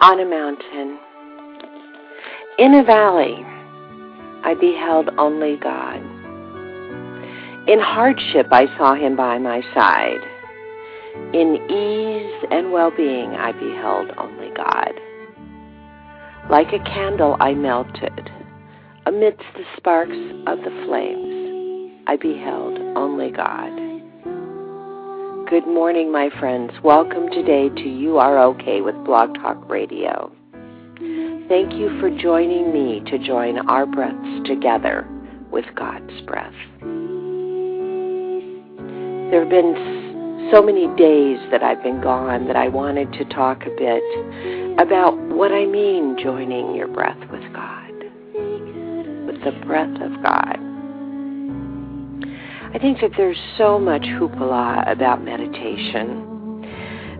On a mountain. In a valley, I beheld only God. In hardship, I saw him by my side. In ease and well being, I beheld only God. Like a candle, I melted. Amidst the sparks of the flames, I beheld only God. Good morning, my friends. Welcome today to You Are Okay with Blog Talk Radio. Thank you for joining me to join our breaths together with God's breath. There have been so many days that I've been gone that I wanted to talk a bit about what I mean joining your breath with God, with the breath of God. I think that there's so much hoopla about meditation.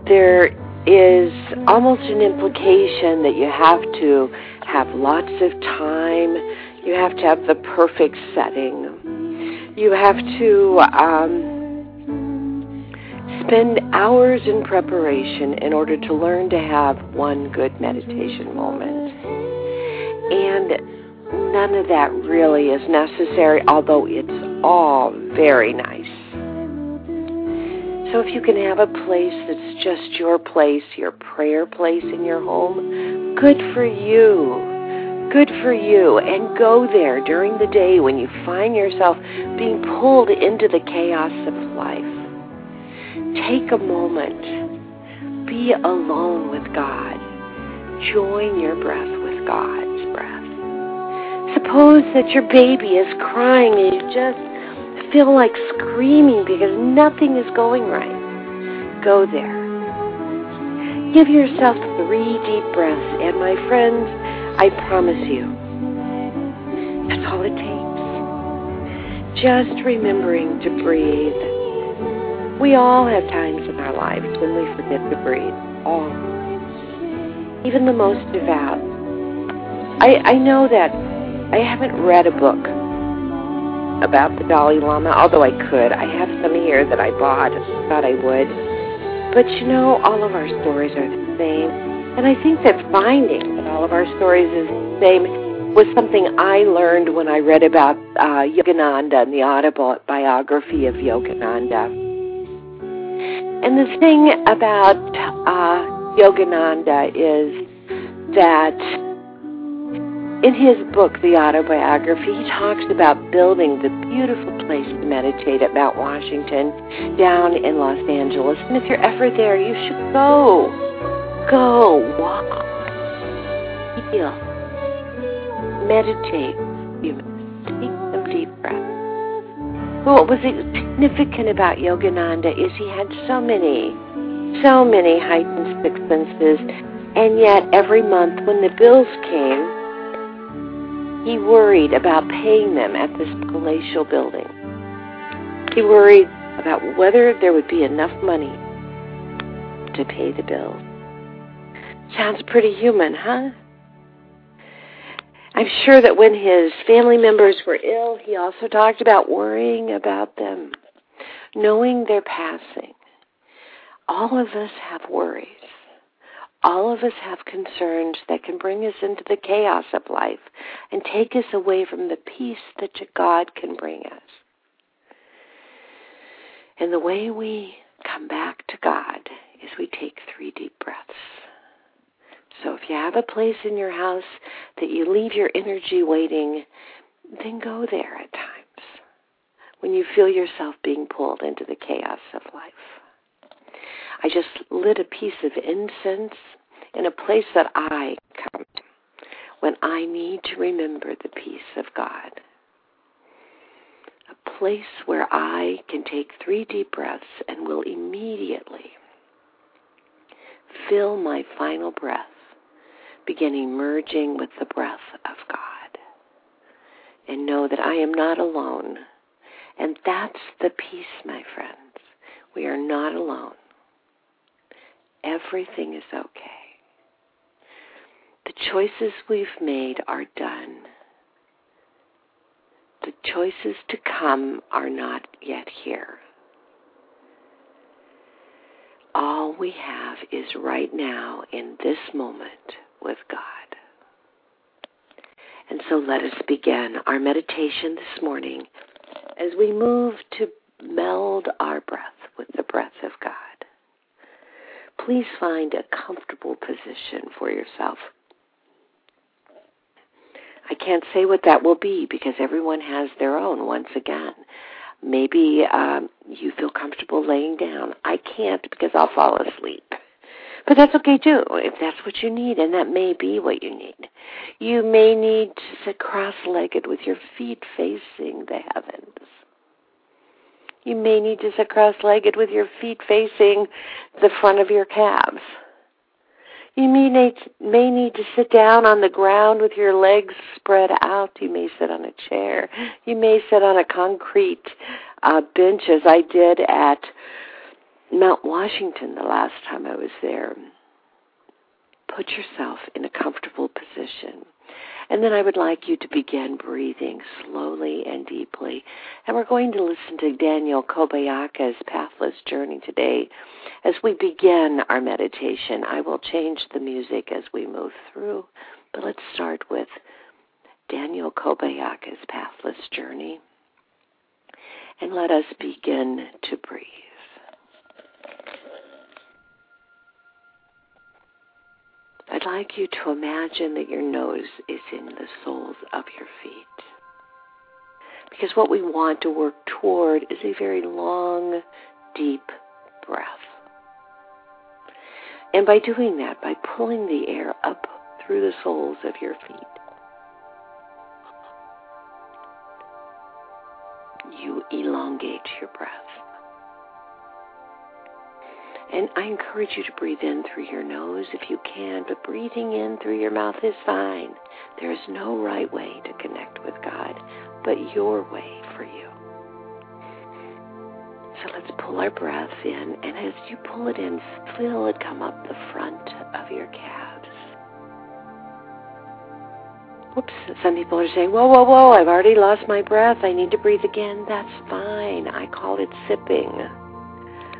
There is almost an implication that you have to have lots of time, you have to have the perfect setting, you have to um, spend hours in preparation in order to learn to have one good meditation moment. And none of that really is necessary, although it's all very nice. So if you can have a place that's just your place, your prayer place in your home, good for you. Good for you. And go there during the day when you find yourself being pulled into the chaos of life. Take a moment. Be alone with God. Join your breath with God's breath. Suppose that your baby is crying and you just feel like screaming because nothing is going right. Go there. Give yourself three deep breaths, and my friends, I promise you, that's all it takes. Just remembering to breathe. We all have times in our lives when we forget to breathe. All. Even the most devout. I, I know that I haven't read a book about the Dalai Lama, although I could. I have some here that I bought, thought I would. But you know, all of our stories are the same. And I think that finding that all of our stories is the same was something I learned when I read about uh, Yogananda and the autobiography of Yogananda. And the thing about uh, Yogananda is that in his book, The Autobiography, he talks about building the beautiful place to meditate at Mount Washington down in Los Angeles. And if you're ever there, you should go. Go, walk, feel, meditate. You take some deep breaths. Well, what was significant about Yogananda is he had so many, so many heightened sixth senses, and yet every month when the bills came, he worried about paying them at this palatial building. He worried about whether there would be enough money to pay the bills. Sounds pretty human, huh? I'm sure that when his family members were ill, he also talked about worrying about them, knowing their passing. All of us have worries. All of us have concerns that can bring us into the chaos of life and take us away from the peace that God can bring us. And the way we come back to God is we take three deep breaths. So if you have a place in your house that you leave your energy waiting, then go there at times when you feel yourself being pulled into the chaos of life. I just lit a piece of incense in a place that I come when I need to remember the peace of God. A place where I can take three deep breaths and will immediately feel my final breath begin emerging with the breath of God. And know that I am not alone. And that's the peace, my friends. We are not alone. Everything is okay. The choices we've made are done. The choices to come are not yet here. All we have is right now in this moment with God. And so let us begin our meditation this morning as we move to meld our breath with the breath of God. Please find a comfortable position for yourself. I can't say what that will be because everyone has their own once again. Maybe um, you feel comfortable laying down. I can't because I'll fall asleep. But that's okay too, if that's what you need, and that may be what you need. You may need to sit cross legged with your feet facing the heavens. You may need to sit cross legged with your feet facing the front of your calves. You may need, may need to sit down on the ground with your legs spread out. You may sit on a chair. You may sit on a concrete uh, bench, as I did at Mount Washington the last time I was there. Put yourself in a comfortable position. And then I would like you to begin breathing slowly and deeply. And we're going to listen to Daniel Kobialka's Pathless Journey today. As we begin our meditation, I will change the music as we move through. But let's start with Daniel Kobialka's Pathless Journey. And let us begin to breathe. I'd like you to imagine that your nose is in the soles of your feet. Because what we want to work toward is a very long, deep breath. And by doing that, by pulling the air up through the soles of your feet, you elongate your breath. And I encourage you to breathe in through your nose if you can, but breathing in through your mouth is fine. There is no right way to connect with God, but your way for you. So let's pull our breath in, and as you pull it in, feel it come up the front of your calves. Whoops, some people are saying, whoa, whoa, whoa, I've already lost my breath. I need to breathe again. That's fine. I call it sipping.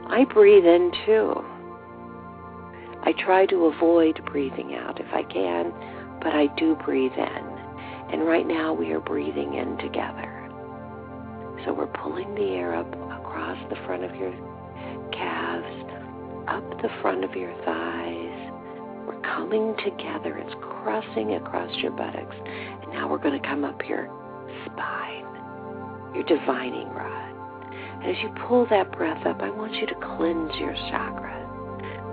I breathe in too. I try to avoid breathing out if I can, but I do breathe in. And right now we are breathing in together. So we're pulling the air up across the front of your calves, up the front of your thighs. We're coming together. It's crossing across your buttocks. And now we're going to come up your spine, your divining rod. As you pull that breath up, I want you to cleanse your chakra.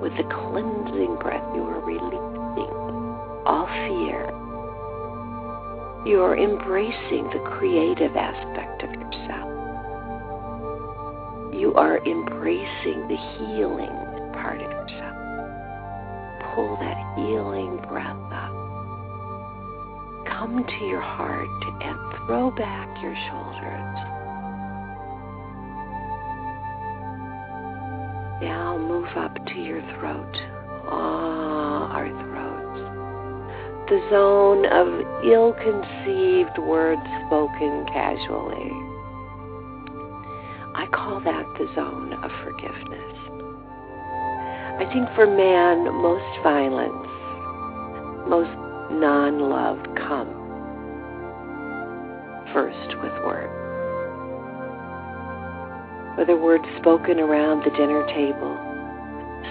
With the cleansing breath, you are releasing all fear. You are embracing the creative aspect of yourself. You are embracing the healing part of yourself. Pull that healing breath up. Come to your heart and throw back your shoulders. Now move up to your throat. Ah, our throats. The zone of ill conceived words spoken casually. I call that the zone of forgiveness. I think for man, most violence, most non love come first with words whether words spoken around the dinner table,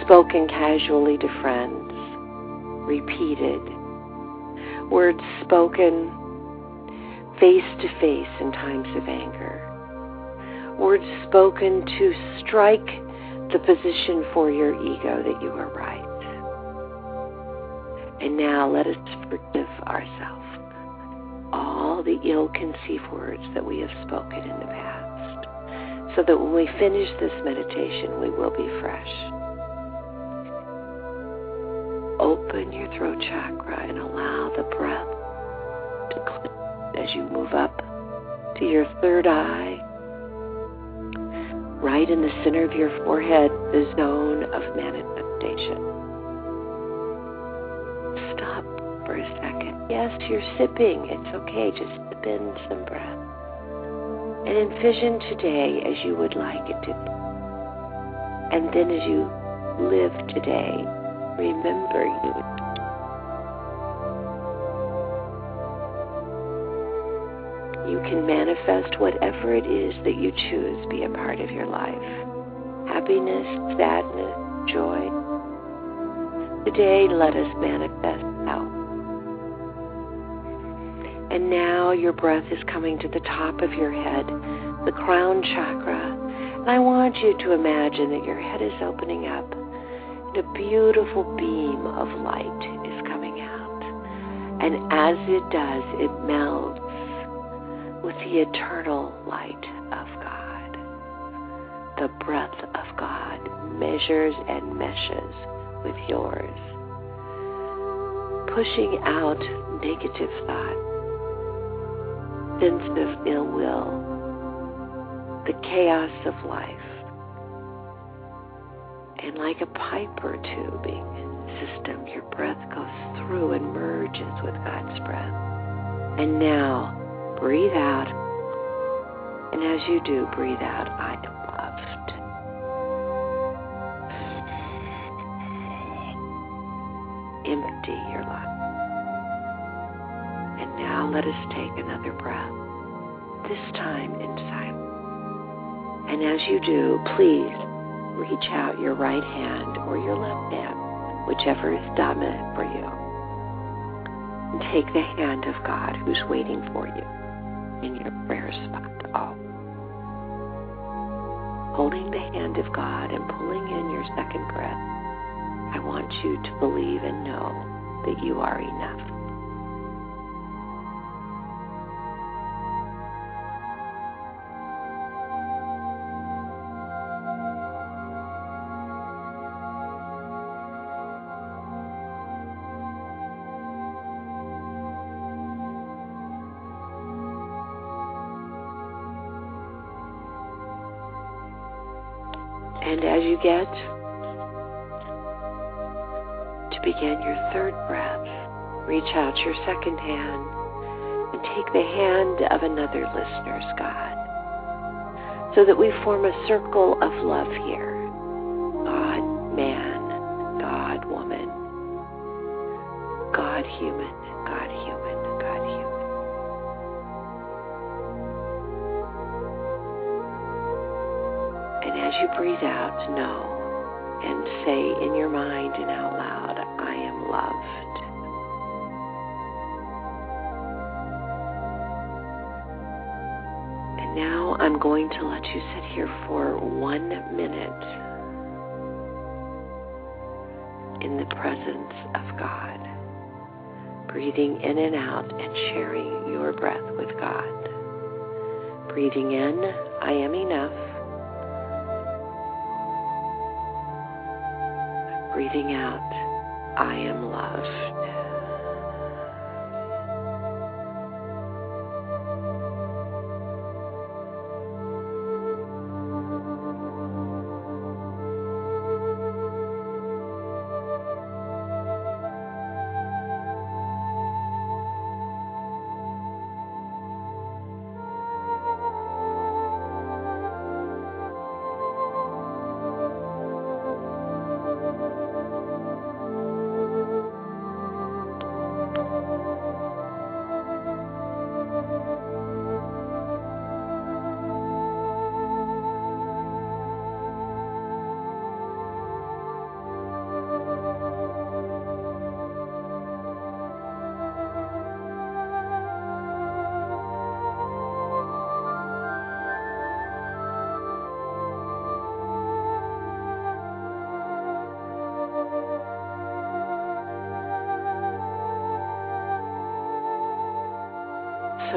spoken casually to friends, repeated, words spoken face to face in times of anger, words spoken to strike the position for your ego that you are right. And now let us forgive ourselves all the ill conceived words that we have spoken in the past, so that when we finish this meditation, we will be fresh. Open your throat chakra and allow the breath to clear as you move up to your third eye, right in the center of your forehead, the zone of manifestation. Stop for a second. Yes, you're sipping. It's okay. Just sip in some breath. And envision today as you would like it to be. And then as you live today, remember you you can manifest whatever it is that you choose be a part of your life happiness, sadness, joy. Today, let us manifest out. And now your breath is coming to the top of your head, the crown chakra. And I want you to imagine that your head is opening up and a beautiful beam of light is coming out. And as it does, it melds with the eternal light of God. The breath of God measures and meshes with yours, pushing out negative thought, of ill will, the chaos of life. And like a piper tubing system, your breath goes through and merges with God's breath. And now, breathe out. And as you do, breathe out, I am loved. Empty your life. Now let us take another breath, this time in silence. And as you do, please reach out your right hand or your left hand, whichever is dominant for you. And take the hand of God who's waiting for you in your prayer spot. Oh. Holding the hand of God and pulling in your second breath, I want you to believe and know that you are enough. And as you get to begin your third breath, reach out your second hand and take the hand of another listener's God so that we form a circle of love here. Breathe out, know and say in your mind and out loud, I am loved. And now I'm going to let you sit here for one minute in the presence of God, breathing in and out and sharing your breath with God. Breathing in, I am enough. Breathing out, I am loved.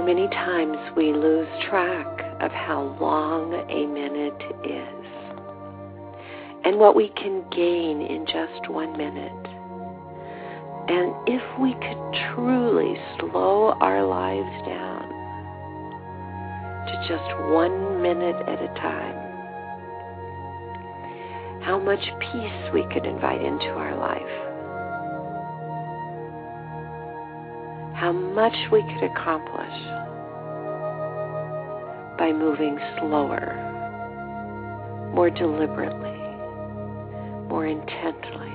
Many times we lose track of how long a minute is and what we can gain in just one minute. And if we could truly slow our lives down to just one minute at a time, how much peace we could invite into our life. How much we could accomplish by moving slower, more deliberately, more intently.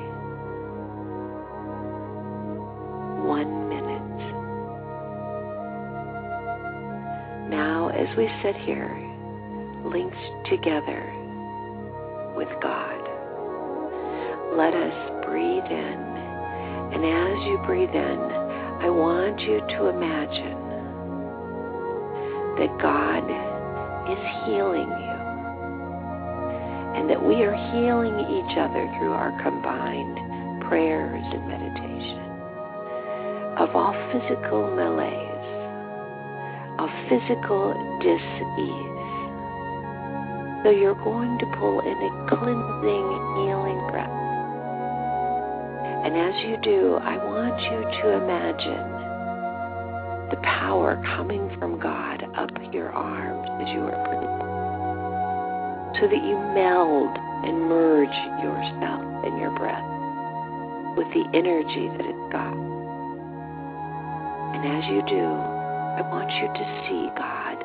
One minute. Now, as we sit here, linked together with God, let us breathe in. And as you breathe in, I want you to imagine that God is healing you and that we are healing each other through our combined prayers and meditation of all physical malaise, of physical dis-ease. So you're going to pull in a cleansing, healing breath. And as you do, I want you to imagine the power coming from God up your arms as you are breathing. So that you meld and merge yourself and your breath with the energy that it's got. And as you do, I want you to see God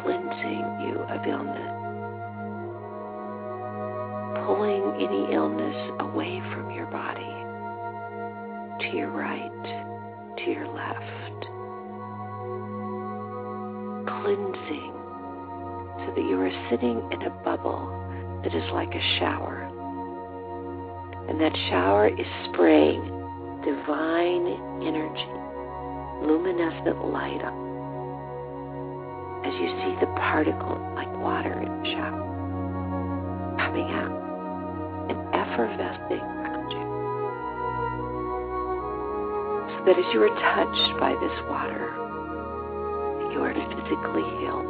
cleansing you of illness, pulling any illness away from your body to your right, to your left, cleansing so that you are sitting in a bubble that is like a shower. And that shower is spraying divine energy, luminescent light up as you see the particles like water in the shower coming out and effervescing that as you are touched by this water, you are physically healed.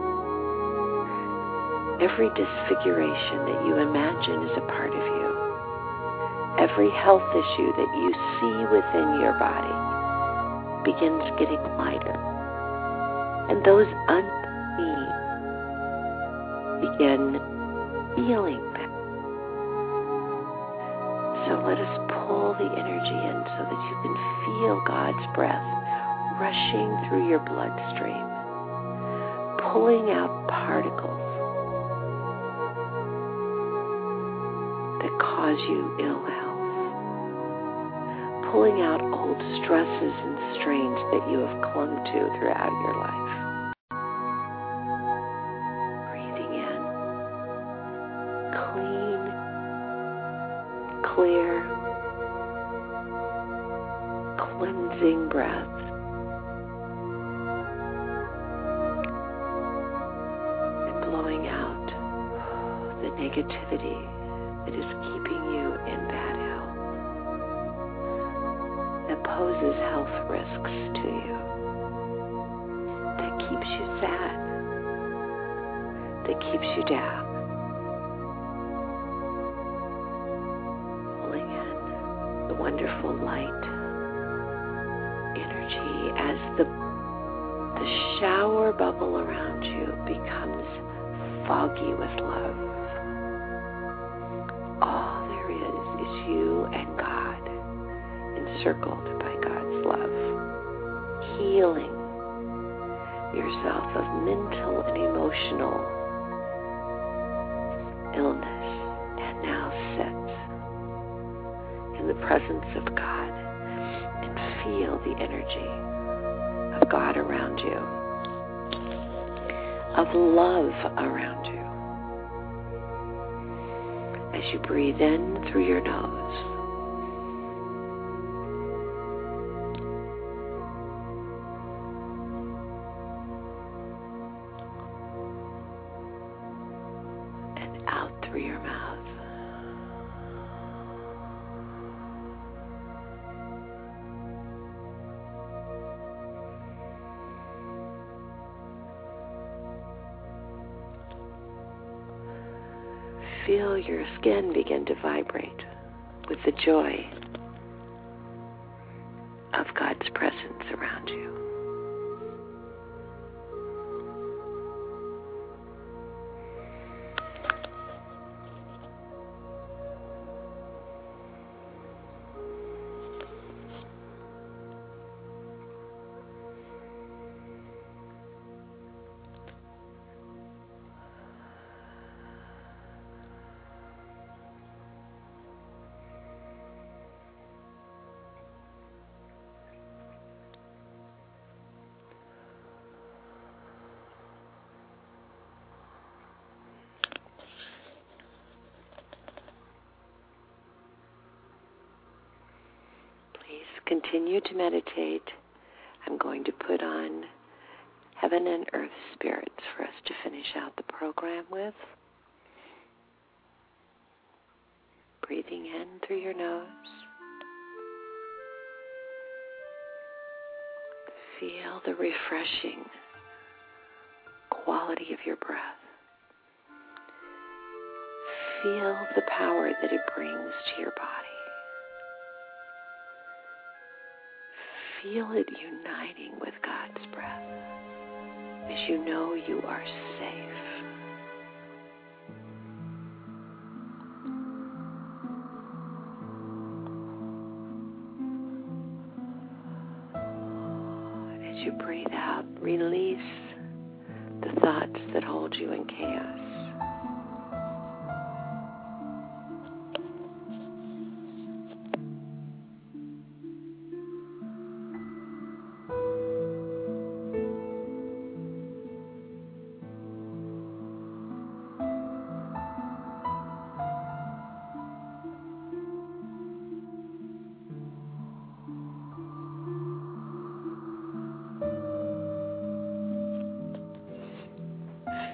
Every disfiguration that you imagine is a part of you, every health issue that you see within your body begins getting lighter. And those unseen begin feeling better. So let us the energy in so that you can feel God's breath rushing through your bloodstream, pulling out particles that cause you ill health, pulling out old stresses and strains that you have clung to throughout your life. Breathing in, clean, clear, cleansing breath. And blowing out the negativity that is keeping you in bad health, that poses health risks to you, that keeps you sad, that keeps you down. Pulling in the wonderful light energy as the the shower bubble around you becomes foggy with love. All there is is you and God, encircled by God's love, healing yourself of mental and emotional illness, and now sit in the presence of God and feel the energy of God around you, of love around you as you breathe in through your nose. Joy continue to meditate, I'm going to put on Heaven and Earth Spirits for us to finish out the program with. Breathing in through your nose. Feel the refreshing quality of your breath. Feel the power that it brings to your body. Feel it uniting with God's breath as you know you are safe.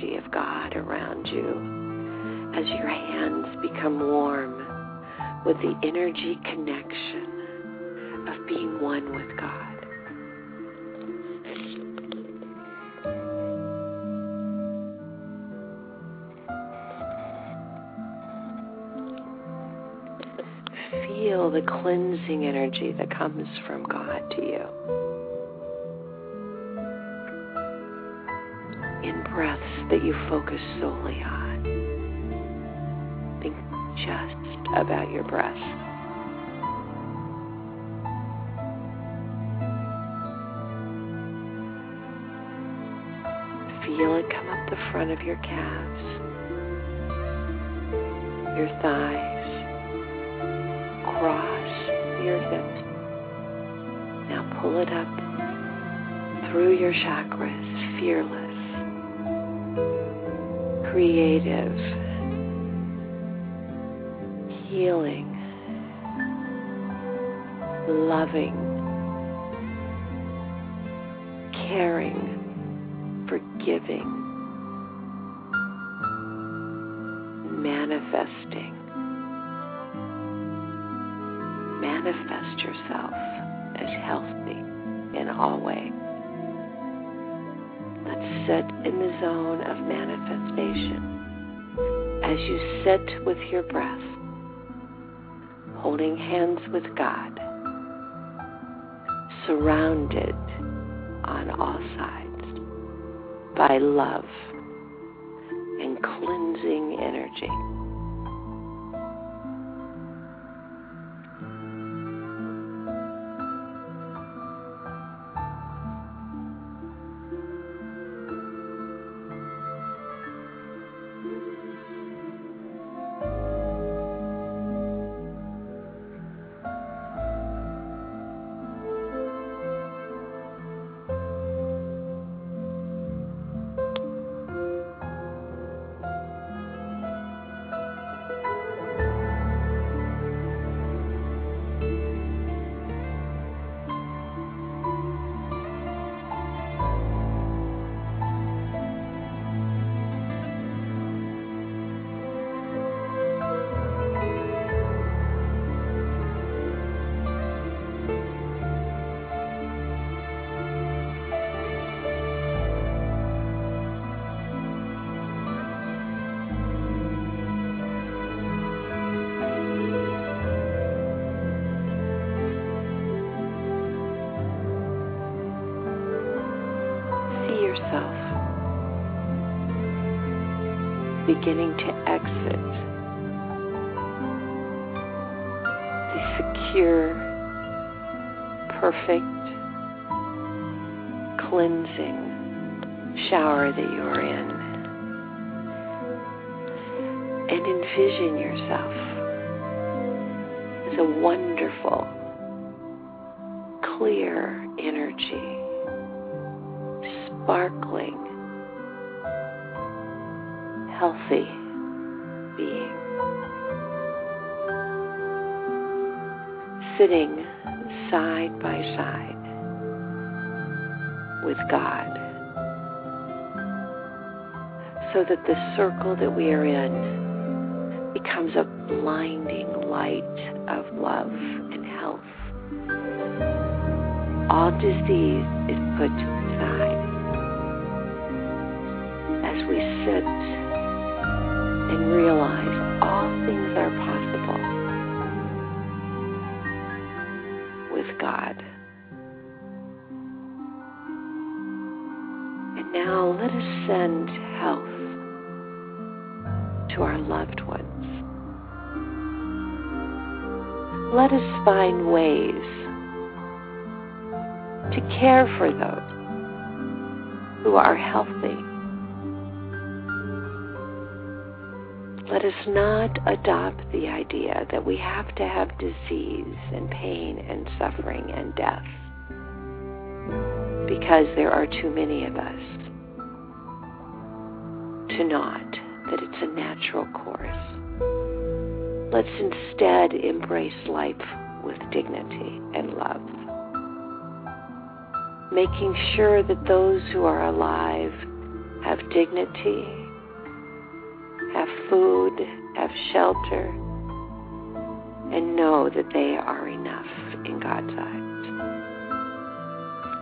energy of God around you as your hands become warm with the energy connection of being one with God. Feel the cleansing energy that comes from God to you. Breaths that you focus solely on. Think just about your breath. Feel it come up the front of your calves, your thighs, cross your hips. Now pull it up through your chakras, fearless, creative, healing, loving, caring, forgiving, manifesting. Manifest yourself as healthy in all ways. Sit in the zone of manifestation as you sit with your breath holding hands with God, surrounded on all sides by love and cleansing energy. Beginning to exit the secure, perfect, cleansing shower that you're in. And envision yourself as a wonderful, clear energy, sparkling, healthy being. Sitting side by side with God so that the circle that we are in becomes a blinding light of love and health. All disease is put aside as we sit and realize all things are possible with God. And now let us send health to our loved ones. Let us find ways to care for those who are healthy. Let us not adopt the idea that we have to have disease and pain and suffering and death because there are too many of us to not that it's a natural course. Let's instead embrace life with dignity and love, making sure that those who are alive have dignity, food, have shelter, and know that they are enough in God's eyes.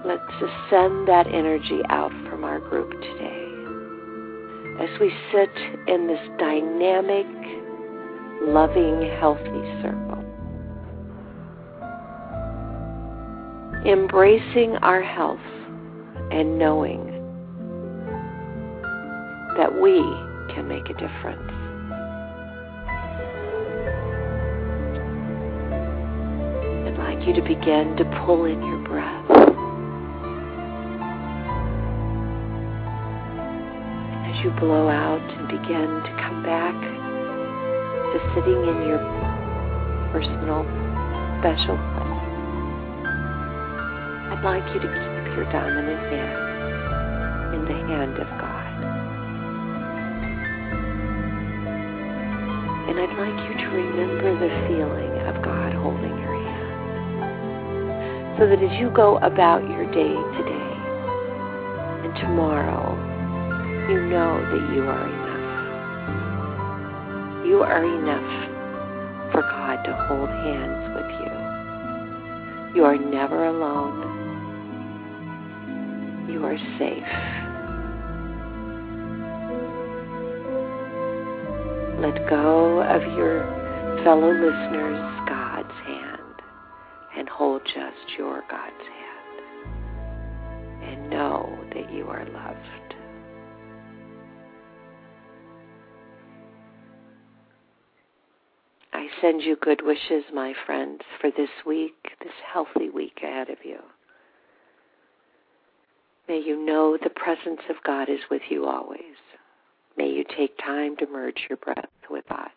Let's ascend that energy out from our group today as we sit in this dynamic, loving, healthy circle. Embracing our health and knowing that we can make a difference. You to begin to pull in your breath. as you blow out and begin to come back to sitting in your personal special place. I'd like you to keep your dominant hand in the hand of God. And I'd like you to remember the feeling So that as you go about your day today and tomorrow, you know that you are enough. You are enough for God to hold hands with you. You are never alone. You are safe. Let go of your fellow listeners' hold just your God's hand. And know that you are loved. I send you good wishes, my friends, for this week, this healthy week ahead of you. May you know the presence of God is with you always. May you take time to merge your breath with God's.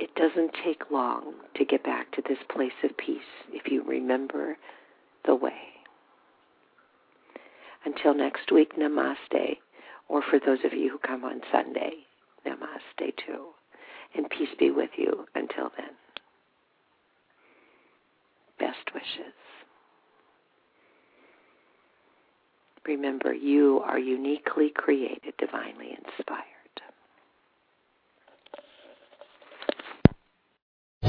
It doesn't take long to get back to this place of peace if you remember the way. Until next week, namaste. Or for those of you who come on Sunday, namaste too and peace be with you until then. Best wishes. Remember, you are uniquely created, divinely inspired.